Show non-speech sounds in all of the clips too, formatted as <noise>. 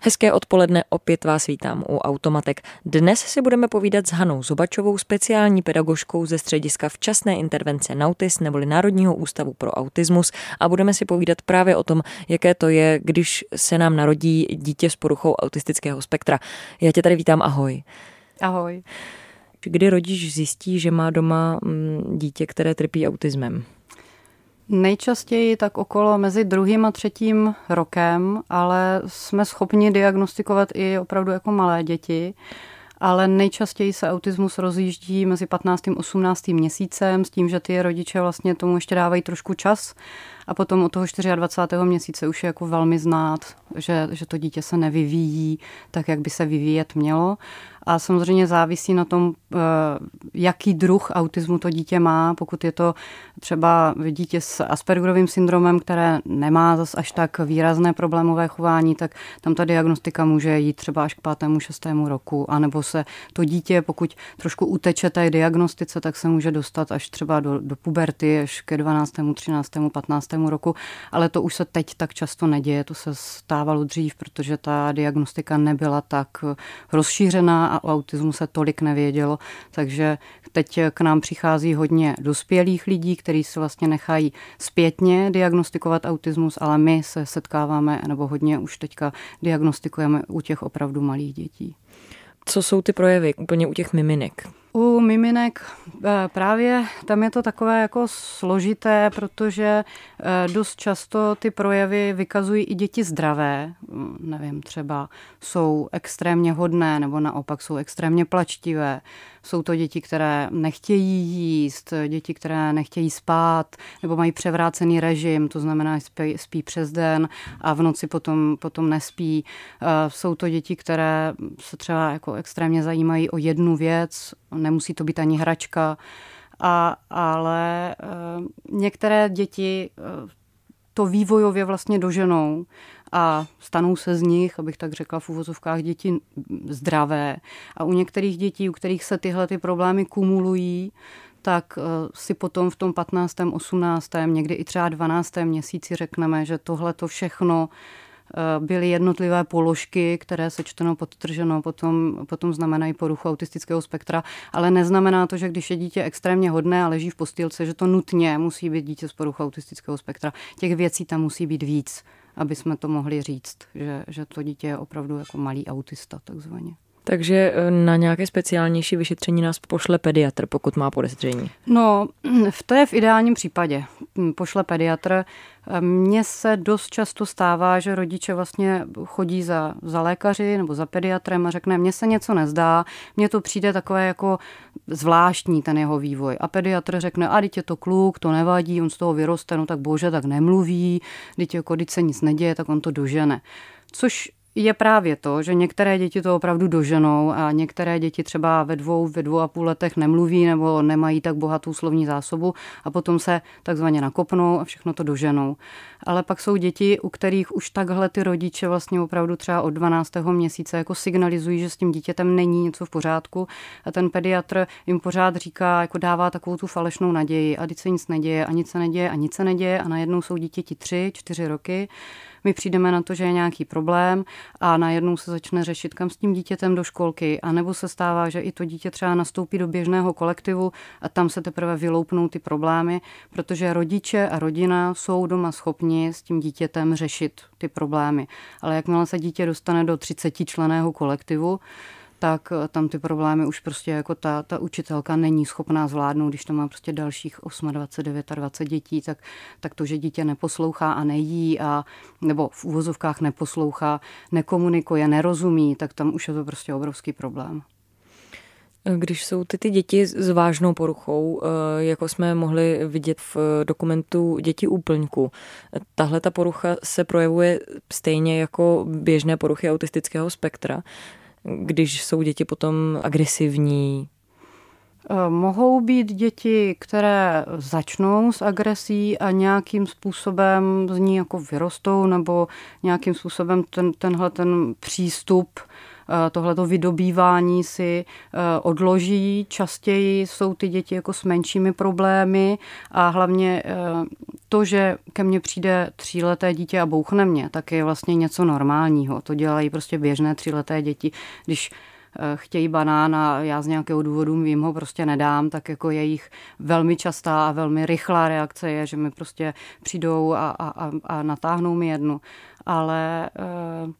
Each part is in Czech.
Hezké odpoledne, opět vás vítám u Automatek. Dnes si budeme povídat s Hanou Zubačovou, speciální pedagožkou ze střediska včasné intervence Nautis neboli Národního ústavu pro autismus a budeme si povídat právě o tom, jaké to je, když se nám narodí dítě s poruchou autistického spektra. Já tě tady vítám, ahoj. Ahoj. Kdy rodič zjistí, že má doma mm, dítě, které trpí autismem? Nejčastěji tak okolo mezi druhým a třetím rokem, ale jsme schopni diagnostikovat i opravdu jako malé děti. Ale nejčastěji se autismus rozjíždí mezi 15. a 18. měsícem s tím, že ty rodiče vlastně tomu ještě dávají trošku čas a potom od toho 24. měsíce už je jako velmi znát, že, že to dítě se nevyvíjí tak, jak by se vyvíjet mělo. A samozřejmě závisí na tom, eh, jaký druh autismu to dítě má. Pokud je to třeba dítě s Aspergerovým syndromem, které nemá zas až tak výrazné problémové chování, tak tam ta diagnostika může jít třeba až k pátému, šestému roku. A nebo se to dítě, pokud trošku uteče té diagnostice, tak se může dostat až třeba do, do puberty, až ke 12., 13., 15. roku. Ale to už se teď tak často neděje. To se stávalo dřív, protože ta diagnostika nebyla tak rozšířená a o autismu se tolik nevědělo, takže teď k nám přichází hodně dospělých lidí, kteří se vlastně nechají zpětně diagnostikovat autismus, ale my se setkáváme, nebo hodně už teďka diagnostikujeme u těch opravdu malých dětí. Co jsou ty projevy úplně u těch miminek? U miminek eh, právě tam je to takové jako složité, protože eh, dost často ty projevy vykazují i děti zdravé. Mm, nevím, třeba jsou extrémně hodné nebo naopak jsou extrémně plačtivé. Jsou to děti, které nechtějí jíst, děti, které nechtějí spát nebo mají převrácený režim, to znamená, spí, spí přes den a v noci potom, potom nespí. Eh, jsou to děti, které se třeba jako extrémně zajímají o jednu věc, nemusí to být ani hračka, a, ale e, některé děti e, to vývojově vlastně doženou a stanou se z nich, abych tak řekla v uvozovkách, děti zdravé. A u některých dětí, u kterých se tyhle ty problémy kumulují, tak si potom v tom 15., 18., někdy i třeba 12. měsíci řekneme, že tohle to všechno Eh, byly jednotlivé položky, které sečteno, podtrženo, potom, potom znamenají poruchu autistického spektra, ale neznamená to, že když je dítě extrémně hodné a leží v postýlce, že to nutně musí být dítě s poruchou autistického spektra. Těch věcí tam musí být víc, aby jsme to mohli říct, že, že to dítě je opravdu jako malý autista takzvaně. Takže eh, na nějaké speciálnější vyšetření nás pošle pediatr, pokud má podezření. No, to je v ideálním případě. Pošle pediatr. Mně se dost často stává, že rodiče vlastně chodí za, za lékaři nebo za pediatrem a řekne, mně se něco nezdá, mně to přijde takové jako zvláštní ten jeho vývoj. A pediatr řekne, a je to kluk, to nevadí, on z toho vyroste, no tak bože, tak nemluví, teď jako, se nic neděje, tak on to dožene. Což je právě to, že některé děti to opravdu doženou a některé děti třeba ve dvou, ve dvou a půl letech nemluví nebo nemají tak bohatou slovní zásobu a potom se takzvaně nakopnou a všechno to doženou. Ale pak jsou děti, u kterých už takhle ty rodiče vlastně opravdu třeba od 12. měsíce jako signalizují, že s tím dítětem není něco v pořádku a ten pediatr jim pořád říká, jako dává takovou tu falešnou naději a teď se nic neděje a nic se neděje a nic se neděje a najednou jsou dítěti tři, čtyři roky my přijdeme na to, že je nějaký problém a najednou se začne řešit, kam s tím dítětem do školky, a nebo se stává, že i to dítě třeba nastoupí do běžného kolektivu a tam se teprve vyloupnou ty problémy, protože rodiče a rodina jsou doma schopni s tím dítětem řešit ty problémy. Ale jakmile se dítě dostane do 30 členého kolektivu, tak eh, tam ty problémy už prostě jako ta, ta učitelka není schopná zvládnout, když to má prostě dalších 28, 29 dětí, tak, tak to, že dítě neposlouchá a nejí a nebo v úvozovkách neposlouchá, nekomunikuje, nerozumí, tak tam už je to prostě obrovský problém. Když jsou ty, ty děti s vážnou poruchou, eh, jako jsme mohli vidět v dokumentu Děti úplňku, tahle ta porucha se projevuje stejně jako běžné poruchy autistického spektra když jsou děti potom agresivní? Eh, mohou být děti, které začnou s agresí a nějakým způsobem z ní jako vyrostou nebo nějakým způsobem ten, tenhle ten přístup tohleto vydobývání si odloží. Častěji jsou ty děti jako s menšími problémy a hlavně to, že ke mně přijde tříleté dítě a bouchne mě, tak je vlastně něco normálního. To dělají prostě běžné tříleté děti. Když Eh, chtějí banán a já z nějakého důvodu jim ho prostě nedám, tak jako jejich velmi častá a velmi rychlá reakce je, že mi prostě přijdou a, a, a natáhnou mi jednu. Ale eh,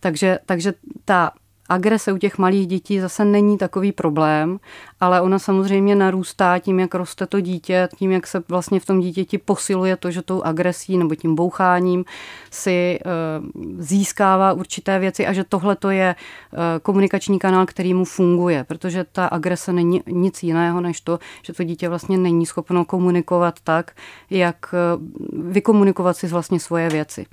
takže, takže ta agrese u těch malých dětí zase není takový problém, ale ona samozřejmě narůstá tím, jak roste to dítě, tím, jak se vlastně v tom dítěti posiluje to, že tou agresí nebo tím boucháním si uh, získává určité věci a že tohle to je uh, komunikační kanál, který mu funguje, protože ta agrese není nic jiného, než to, že to dítě vlastně není schopno komunikovat tak, jak uh, vykomunikovat si vlastně svoje věci.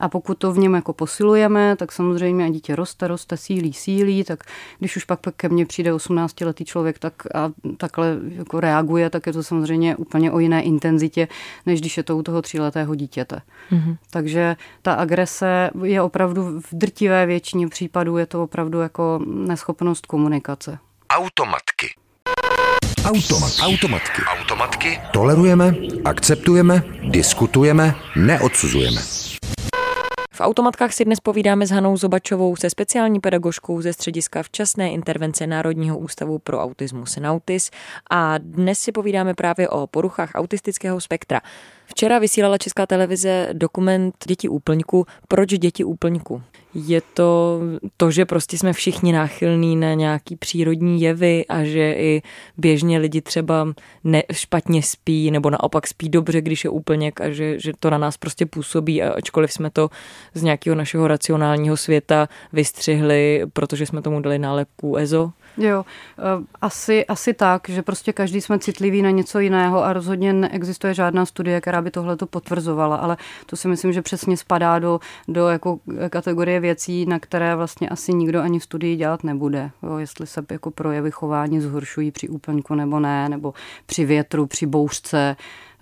A pokud to v něm jako posilujeme, tak samozřejmě a dítě roste, roste, sílí, sílí, tak když už pak ke mně přijde 18-letý člověk tak a takhle jako reaguje, tak je to samozřejmě úplně o jiné intenzitě, než když je to u toho tříletého dítěte. Mm-hmm. Takže ta agrese je opravdu v drtivé většině případů, je to opravdu jako neschopnost komunikace. Automatky. Automat. Automatky. Automatky. Tolerujeme, akceptujeme, diskutujeme, neodsuzujeme. V automatkách si dnes povídáme s Hanou Zobačovou, se speciální pedagožkou ze střediska včasné intervence Národního ústavu pro autismus Nautis a dnes si povídáme právě o poruchách autistického spektra. Včera vysílala Česká televize dokument Děti úplňku. Proč děti úplňku? Je to to, že prostě jsme všichni náchylní na nějaký přírodní jevy a že i běžně lidi třeba ne, špatně spí nebo naopak spí dobře, když je úplněk a že, že to na nás prostě působí, ačkoliv jsme to z nějakého našeho racionálního světa vystřihli, protože jsme tomu dali nálepku EZO. Jo, eh, asi, asi tak, že prostě každý jsme citliví na něco jiného a rozhodně neexistuje žádná studie, která by tohle to potvrzovala, ale to si myslím, že přesně spadá do, do jako kategorie věcí, na které vlastně asi nikdo ani studii dělat nebude. Jo, jestli se jako projevy chování zhoršují při úplňku nebo ne, nebo při větru, při bouřce,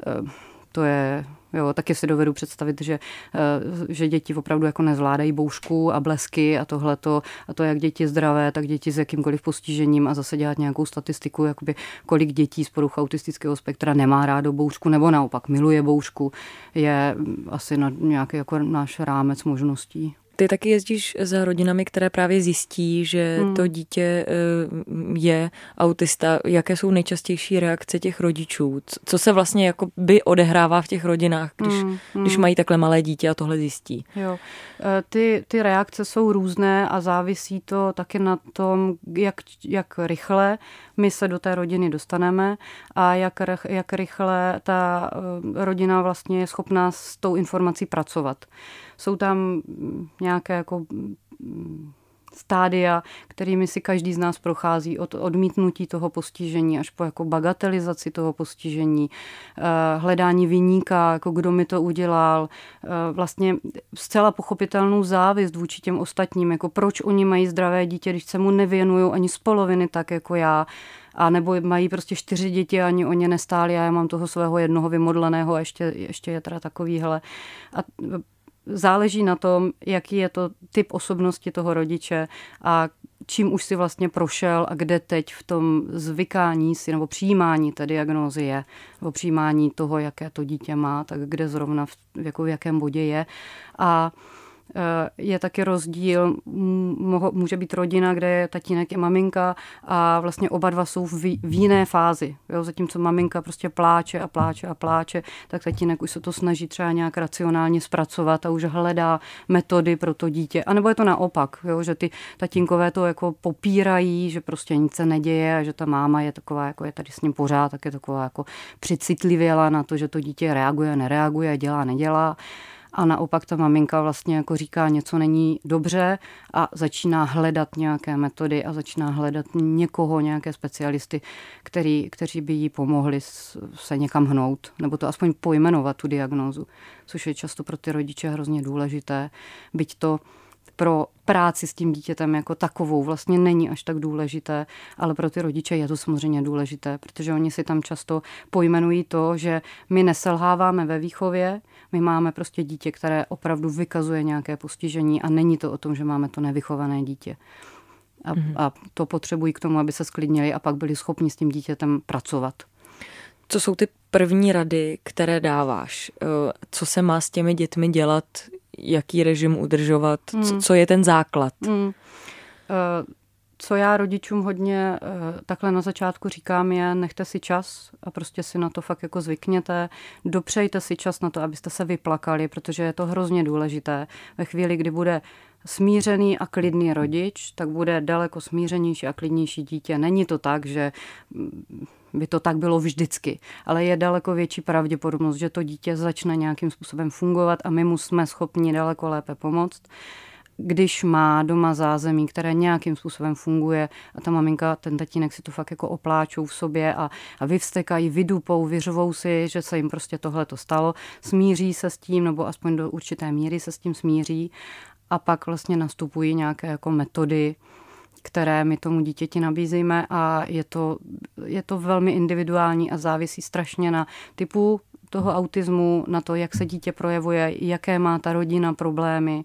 eh, to je Jo, taky si dovedu představit, že, eh, že děti opravdu jako nezvládají boušku a blesky a tohleto, a to jak děti zdravé, tak děti s jakýmkoliv postižením a zase dělat nějakou statistiku, jakoby kolik dětí z poruch autistického spektra nemá rádo boušku nebo naopak miluje boušku, je asi na nějaký jako náš rámec možností. Ty taky jezdíš za rodinami, které právě zjistí, že hmm. to dítě eh, je autista. Jaké jsou nejčastější reakce těch rodičů? Co se vlastně jako by odehrává v těch rodinách, když, hmm. když mají takhle malé dítě a tohle zjistí? Jo. Eh, ty, ty reakce jsou různé a závisí to taky na tom, jak, jak rychle my se do té rodiny dostaneme a jak, jak rychle ta eh, rodina vlastně je schopná s tou informací pracovat. Jsou tam nějaké jako mm, stádia, kterými si každý z nás prochází od odmítnutí toho postižení až po jako bagatelizaci toho postižení, eh, hledání vyníka, jako kdo mi to udělal, eh, vlastně zcela pochopitelnou závist vůči těm ostatním, jako proč oni mají zdravé dítě, když se mu nevěnují ani z poloviny tak jako já, a nebo mají prostě čtyři děti a ani o ně nestáli a já mám toho svého jednoho vymodleného a ještě, ještě je teda takovýhle. A záleží na tom, jaký je to typ osobnosti toho rodiče a čím už si vlastně prošel a kde teď v tom zvykání si nebo přijímání té diagnózy je, nebo přijímání toho, jaké to dítě má, tak kde zrovna v, jako v jakém bodě je. A je taky rozdíl, může být rodina, kde je tatínek i maminka a vlastně oba dva jsou v, v jiné fázi. Jo? Zatímco maminka prostě pláče a pláče a pláče, tak tatínek už se to snaží třeba nějak racionálně zpracovat a už hledá metody pro to dítě. A nebo je to naopak, jo? že ty tatínkové to jako popírají, že prostě nic se neděje a že ta máma je taková, jako je tady s ním pořád, tak je taková jako přicitlivěla na to, že to dítě reaguje, nereaguje, dělá, nedělá a naopak ta maminka vlastně jako říká, něco není dobře a začíná hledat nějaké metody a začíná hledat někoho, nějaké specialisty, který, kteří by jí pomohli se někam hnout, nebo to aspoň pojmenovat tu diagnózu, což je často pro ty rodiče hrozně důležité, byť to pro práci s tím dítětem jako takovou vlastně není až tak důležité, ale pro ty rodiče je to samozřejmě důležité, protože oni si tam často pojmenují to, že my neselháváme ve výchově, my máme prostě dítě, které opravdu vykazuje nějaké postižení a není to o tom, že máme to nevychované dítě. A, mm-hmm. a to potřebují k tomu, aby se sklidnili a pak byli schopni s tím dítětem pracovat. Co jsou ty první rady, které dáváš? Eh, co se má s těmi dětmi dělat? Jaký režim udržovat? Mm. Co, co je ten základ? Mm. Uh, co já rodičům hodně takhle na začátku říkám je, nechte si čas a prostě si na to fakt jako zvykněte. Dopřejte si čas na to, abyste se vyplakali, protože je to hrozně důležité. Ve chvíli, kdy bude smířený a klidný rodič, tak bude daleko smířenější a klidnější dítě. Není to tak, že by to tak bylo vždycky, ale je daleko větší pravděpodobnost, že to dítě začne nějakým způsobem fungovat a my mu jsme schopni daleko lépe pomoct když má doma zázemí, které nějakým způsobem funguje a ta maminka, ten tatínek si to fakt jako opláčou v sobě a, a vyvstekají, vydupou, vyřvou si, že se jim prostě tohle to stalo, smíří se s tím, nebo aspoň do určité míry se s tím smíří a pak vlastně nastupují nějaké jako metody, které my tomu dítěti nabízíme a je to, je to velmi individuální a závisí strašně na typu toho autismu, na to, jak se dítě projevuje, jaké má ta rodina problémy.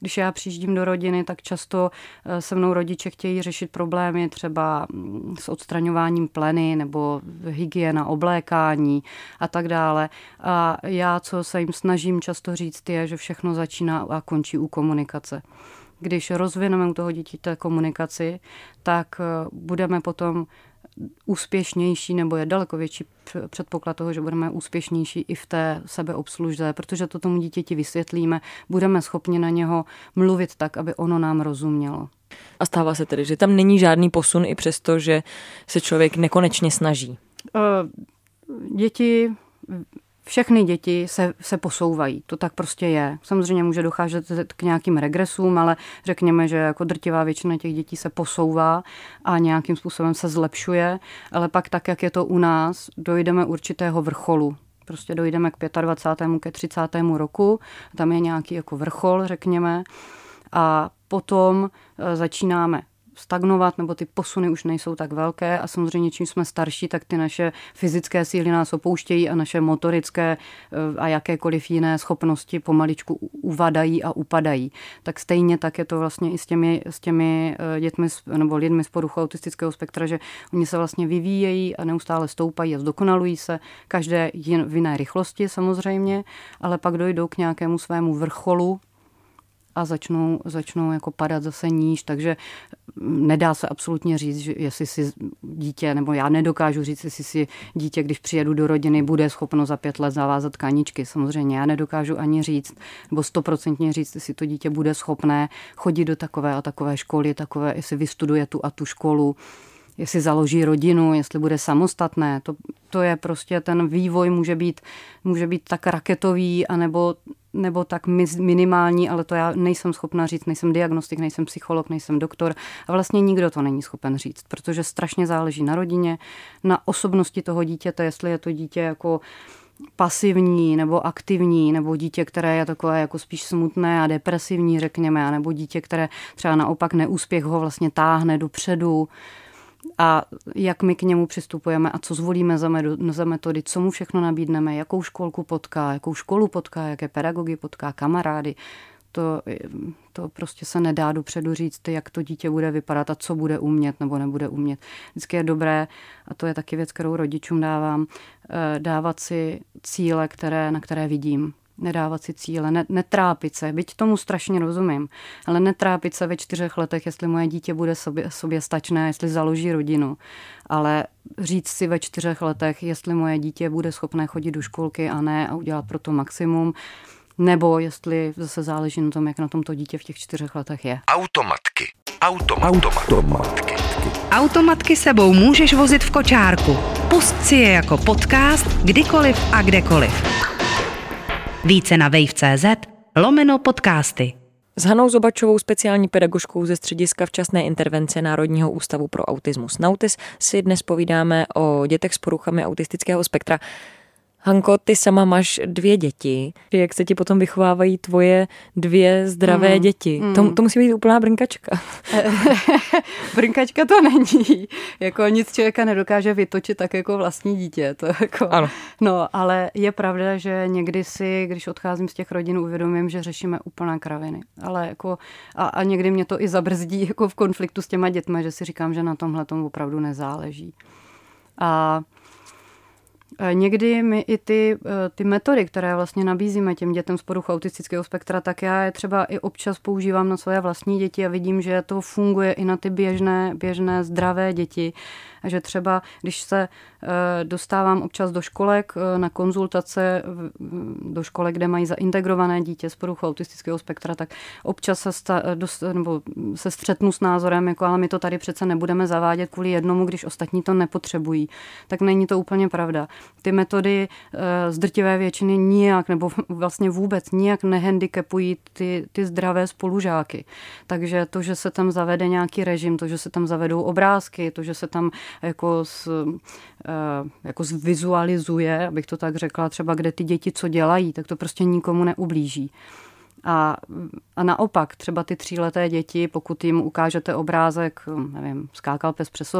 Když já přijíždím do rodiny, tak často eh, se mnou rodiče chtějí řešit problémy třeba mm, s odstraňováním pleny nebo hygiena, oblékání a tak dále. A já, co se jim snažím často říct, je, že všechno začíná a končí u komunikace když rozvineme u toho dítěte komunikaci, tak eh, budeme potom úspěšnější, nebo je daleko větší předpoklad toho, že budeme úspěšnější i v té sebeobslužce, protože to tomu dítěti vysvětlíme, budeme schopni na něho mluvit tak, aby ono nám rozumělo. A stává se tedy, že tam není žádný posun i přesto, že se člověk nekonečně snaží? Eh, děti všechny děti se, se posouvají. To tak prostě je. Samozřejmě může docházet k nějakým regresům, ale řekněme, že jako drtivá většina těch dětí se posouvá a nějakým způsobem se zlepšuje, ale pak tak, jak je to u nás, dojdeme určitého vrcholu. Prostě dojdeme k 25. ke 30. roku, tam je nějaký jako vrchol, řekněme, a potom e, začínáme stagnovat, nebo ty posuny už nejsou tak velké a samozřejmě čím jsme starší, tak ty naše fyzické síly nás opouštějí a naše motorické eh, a jakékoliv jiné schopnosti pomaličku uvadají a upadají. Tak stejně tak je to vlastně i s těmi, s těmi eh, dětmi nebo lidmi z poruchou autistického spektra, že oni se vlastně vyvíjejí a neustále stoupají a zdokonalují se, každé v jiné rychlosti samozřejmě, ale pak dojdou k nějakému svému vrcholu, a začnou, začnou jako padat zase níž, takže nedá se absolutně říct, že jestli si dítě, nebo já nedokážu říct, jestli si dítě, když přijedu do rodiny, bude schopno za pět let zavázat kaničky. Samozřejmě já nedokážu ani říct, nebo stoprocentně říct, jestli to dítě bude schopné chodit do takové a takové školy, takové, jestli vystuduje tu a tu školu, jestli založí rodinu, jestli bude samostatné. To, to je prostě ten vývoj může být, může být tak raketový, anebo nebo tak minimální, ale to já nejsem schopna říct, nejsem diagnostik, nejsem psycholog, nejsem doktor a vlastně nikdo to není schopen říct, protože strašně záleží na rodině, na osobnosti toho dítěte, jestli je to dítě jako pasivní nebo aktivní, nebo dítě, které je takové jako spíš smutné a depresivní, řekněme, nebo dítě, které třeba naopak neúspěch ho vlastně táhne dopředu a jak my k němu přistupujeme a co zvolíme za metody, co mu všechno nabídneme, jakou školku potká, jakou školu potká, jaké pedagogy potká, kamarády. To, to prostě se nedá dopředu říct, jak to dítě bude vypadat a co bude umět nebo nebude umět. Vždycky je dobré, a to je taky věc, kterou rodičům dávám, eh, dávat si cíle, které, na které vidím nedávat si cíle, ne, netrápit se, byť tomu strašně rozumím, ale netrápit se ve čtyřech letech, jestli moje dítě bude sobě, sobě stačné, jestli založí rodinu, ale říct si ve čtyřech letech, jestli moje dítě bude schopné chodit do školky a ne a udělat pro to maximum, nebo jestli zase záleží na tom, jak na tom to dítě v těch čtyřech letech je. Automatky. Automatky. Automatky. Automatky sebou můžeš vozit v kočárku. Pust si je jako podcast kdykoliv a kdekoliv. Více na wave.cz lomeno podcasty. S Hanou Zobačovou, speciální pedagožkou ze Střediska včasné intervence Národního ústavu pro autismus Nautis, si dnes povídáme o dětech s poruchami autistického spektra. Hanko, ty sama máš dvě děti. Jak se ti potom vychovávají tvoje dvě zdravé mm. děti? Mm. To, to musí být úplná brnkačka. <laughs> brnkačka to není. Jako nic člověka nedokáže vytočit tak jako vlastní dítě. To jako, ano. No, ale je pravda, že někdy si, když odcházím z těch rodin, uvědomím, že řešíme úplná kraviny. Ale jako, a, a někdy mě to i zabrzdí jako v konfliktu s těma dětmi, že si říkám, že na tomhle tomu opravdu nezáleží. A Někdy my i ty, e, ty metody, které vlastně nabízíme těm dětem z poruchu autistického spektra, tak já je třeba i občas používám na své vlastní děti a vidím, že to funguje i na ty běžné, běžné zdravé děti že třeba, když se eh, dostávám občas do školek eh, na konzultace, do školek, kde mají zaintegrované dítě z poruchu autistického spektra, tak občas se, sta, eh, dost, nebo se střetnu s názorem, jako ale my to tady přece nebudeme zavádět kvůli jednomu, když ostatní to nepotřebují. Tak není to úplně pravda. Ty metody z drtivé většiny nijak, nebo vlastně vůbec nijak nehandicapují ty, ty zdravé spolužáky. Takže to, že se tam zavede nějaký režim, to, že se tam zavedou obrázky, to, že se tam jako, z, eh, jako zvizualizuje, abych to tak řekla, třeba kde ty děti co dělají, tak to prostě nikomu neublíží. A, a naopak, třeba ty tříleté děti, pokud jim ukážete obrázek, nevím, skákal pes přes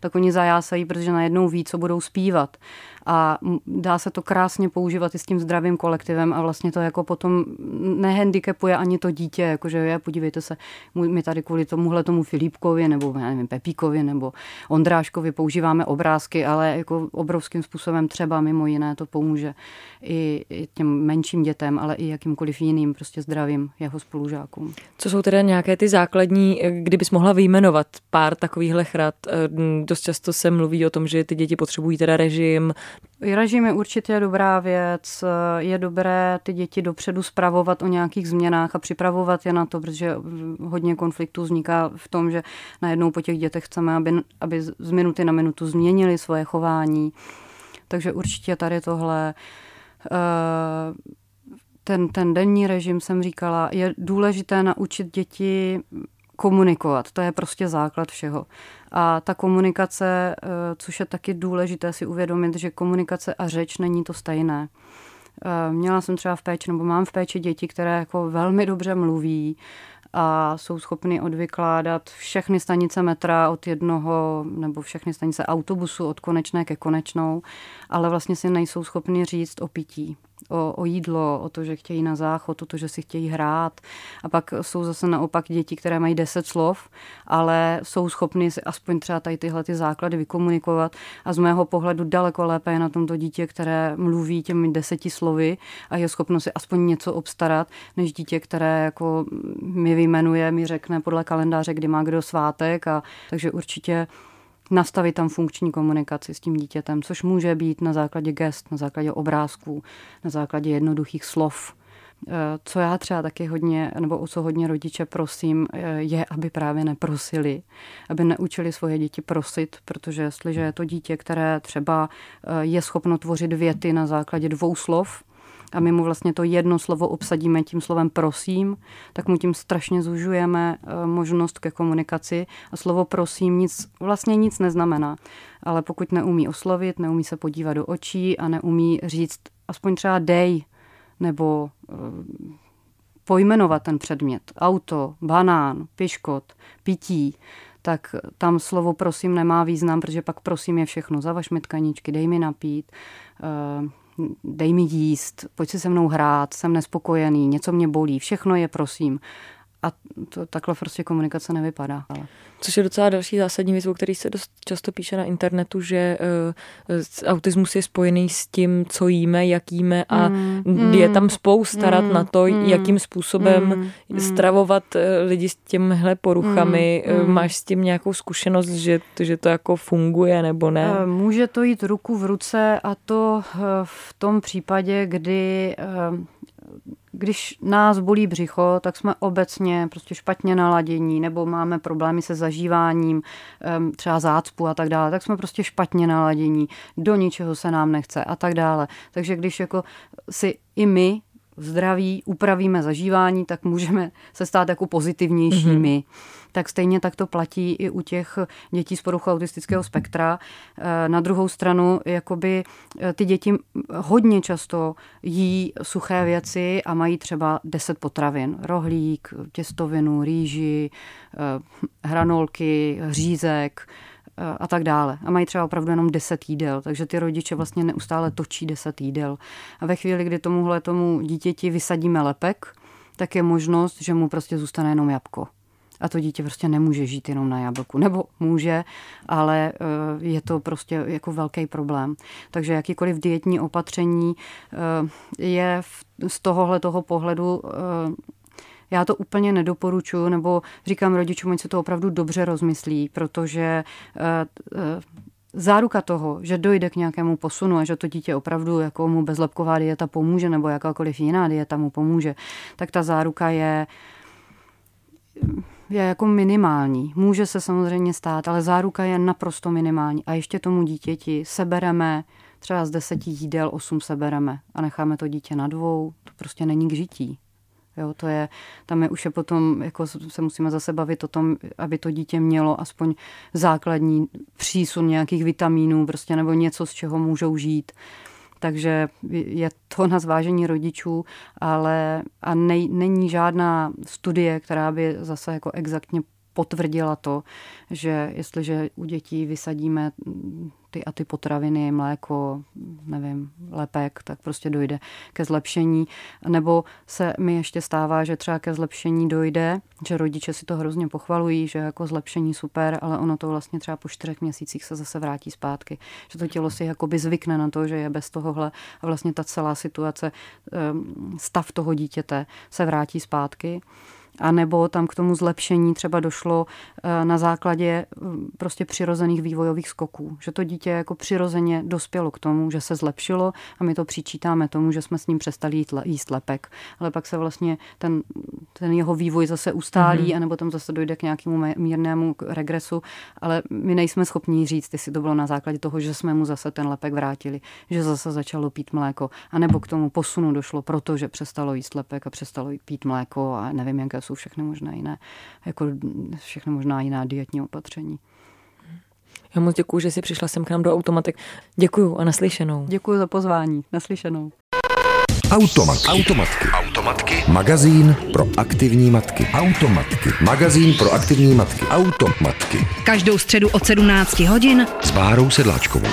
tak oni zajásají, protože najednou ví, co budou zpívat. A dá se to krásně používat i s tím zdravým kolektivem a vlastně to jako potom nehandicapuje ani to dítě, jakože je, podívejte se, my tady kvůli tomuhle tomu Filipkovi nebo já nevím, Pepíkovi nebo Ondráškovi používáme obrázky, ale jako obrovským způsobem třeba mimo jiné to pomůže i, i těm menším dětem, ale i jakýmkoliv jiným. Prostě zdravým jeho spolužákům. Co jsou teda nějaké ty základní, kdybys mohla vyjmenovat pár takovýchhle rad? Dost často se mluví o tom, že ty děti potřebují teda režim, Režim je určitě dobrá věc, je dobré ty děti dopředu zpravovat o nějakých změnách a připravovat je na to, protože hodně konfliktů vzniká v tom, že najednou po těch dětech chceme, aby, aby z minuty na minutu změnili svoje chování. Takže určitě tady tohle eh, ten, ten denní režim, jsem říkala, je důležité naučit děti komunikovat. To je prostě základ všeho. A ta komunikace, eh, což je taky důležité si uvědomit, že komunikace a řeč není to stejné. Eh, měla jsem třeba v péči, nebo mám v péči děti, které jako velmi dobře mluví a jsou schopny odvykládat všechny stanice metra od jednoho, nebo všechny stanice autobusu od konečné ke konečnou, ale vlastně si nejsou schopni říct o pití o, o jídlo, o to, že chtějí na záchod, o to, že si chtějí hrát. A pak jsou zase naopak děti, které mají deset slov, ale jsou schopny si aspoň třeba tady tyhle ty základy vykomunikovat. A z mého pohledu daleko lépe je na tomto dítě, které mluví těmi deseti slovy a je schopno si aspoň něco obstarat, než dítě, které jako mi vyjmenuje, mi řekne podle kalendáře, kdy má kdo svátek. A, takže určitě nastavit tam funkční komunikaci s tím dítětem, což může být na základě gest, na základě obrázků, na základě jednoduchých slov. Eh, co já třeba taky hodně, nebo o co hodně rodiče prosím, eh, je, aby právě neprosili, aby neučili svoje děti prosit, protože jestliže je to dítě, které třeba eh, je schopno tvořit věty na základě dvou slov, a my mu vlastně to jedno slovo obsadíme tím slovem prosím, tak mu tím strašně zužujeme eh, možnost ke komunikaci a slovo prosím nic, vlastně nic neznamená. Ale pokud neumí oslovit, neumí se podívat do očí a neumí říct aspoň třeba dej nebo eh, pojmenovat ten předmět, auto, banán, piškot, pití, tak tam slovo prosím nemá význam, protože pak prosím je všechno. Zavaš mi tkaničky, dej mi napít, eh, dej mi jíst, pojď si se mnou hrát, jsem nespokojený, něco mě bolí, všechno je prosím. A to, takhle prostě komunikace nevypadá. Ale. Což je docela další zásadní věc, o který se dost často píše na internetu, že uh, autismus je spojený s tím, co jíme, jak jíme a mm, je tam spousta rad mm, na to, mm, jakým způsobem mm, stravovat uh, lidi s těmhle poruchami. Mm. Máš s tím nějakou zkušenost, že, že to jako funguje nebo ne? Může to jít ruku v ruce a to v tom případě, kdy když nás bolí břicho, tak jsme obecně prostě špatně naladění, nebo máme problémy se zažíváním, třeba zácpu a tak dále, tak jsme prostě špatně naladění, do ničeho se nám nechce a tak dále. Takže když jako si i my zdraví, upravíme zažívání, tak můžeme se stát jako pozitivnějšími. Mm-hmm tak stejně tak to platí i u těch dětí z poruchu autistického spektra. Eh, na druhou stranu, jakoby eh, ty děti hodně často jí suché věci a mají třeba 10 potravin. Rohlík, těstovinu, rýži, eh, hranolky, řízek, a tak dále. A mají třeba opravdu jenom 10 jídel, takže ty rodiče vlastně neustále točí 10 jídel. A ve chvíli, kdy tomuhle tomu dítěti vysadíme lepek, tak je možnost, že mu prostě zůstane jenom jabko a to dítě prostě nemůže žít jenom na jablku. Nebo může, ale eh, je to prostě jako velký problém. Takže jakýkoliv dietní opatření eh, je z tohohle toho pohledu eh, já to úplně nedoporučuji, nebo říkám rodičům, ať se to opravdu dobře rozmyslí, protože záruka toho, že dojde k nějakému posunu a že to dítě opravdu jako mu bezlepková dieta pomůže nebo jakákoliv jiná dieta mu pomůže, tak ta záruka je je jako minimální. Může se samozřejmě stát, ale záruka je naprosto minimální. A ještě tomu dítěti sebereme třeba z deseti jídel osm sebereme a necháme to dítě na dvou, to prostě není k žití. Jo, to je, tam je už je potom, jako se musíme zase bavit o tom, aby to dítě mělo aspoň základní přísun nějakých vitamínů, prostě nebo něco, z čeho můžou žít. Takže je to na zvážení rodičů, ale a nej, není žádná studie, která by zase jako exaktně potvrdila to, že jestliže u dětí vysadíme ty a ty potraviny, mléko, nevím, lepek, tak prostě dojde ke zlepšení. Nebo se mi ještě stává, že třeba ke zlepšení dojde, že rodiče si to hrozně pochvalují, že jako zlepšení super, ale ono to vlastně třeba po čtyřech měsících se zase vrátí zpátky. Že to tělo si jakoby zvykne na to, že je bez tohohle a vlastně ta celá situace, ehm, stav toho dítěte se vrátí zpátky a nebo tam k tomu zlepšení třeba došlo eh, na základě mm, prostě přirozených vývojových skoků. Že to dítě jako přirozeně dospělo k tomu, že se zlepšilo a my to přičítáme tomu, že jsme s ním přestali jíst, jíst lepek. Ale pak se vlastně ten, ten jeho vývoj zase ustálí, mm-hmm. anebo tam zase dojde k nějakému mírnému regresu, ale my nejsme schopni říct, jestli to bylo na základě toho, že jsme mu zase ten lepek vrátili, že zase začalo pít mléko, anebo k tomu posunu došlo, protože přestalo jíst lepek a přestalo pít mléko a nevím, jaké jsou všechny možné jiné, jako všechny možná jiná dietní opatření. Já moc děkuji, že jsi přišla sem k nám do Automatik. Děkuji a naslyšenou. Děkuji za pozvání. Naslyšenou. Automat. Automatky. Automatky. Magazín pro aktivní matky. Automatky. Magazín pro aktivní matky. Automatky. Každou středu od 17 hodin s Bárou Sedláčkovou.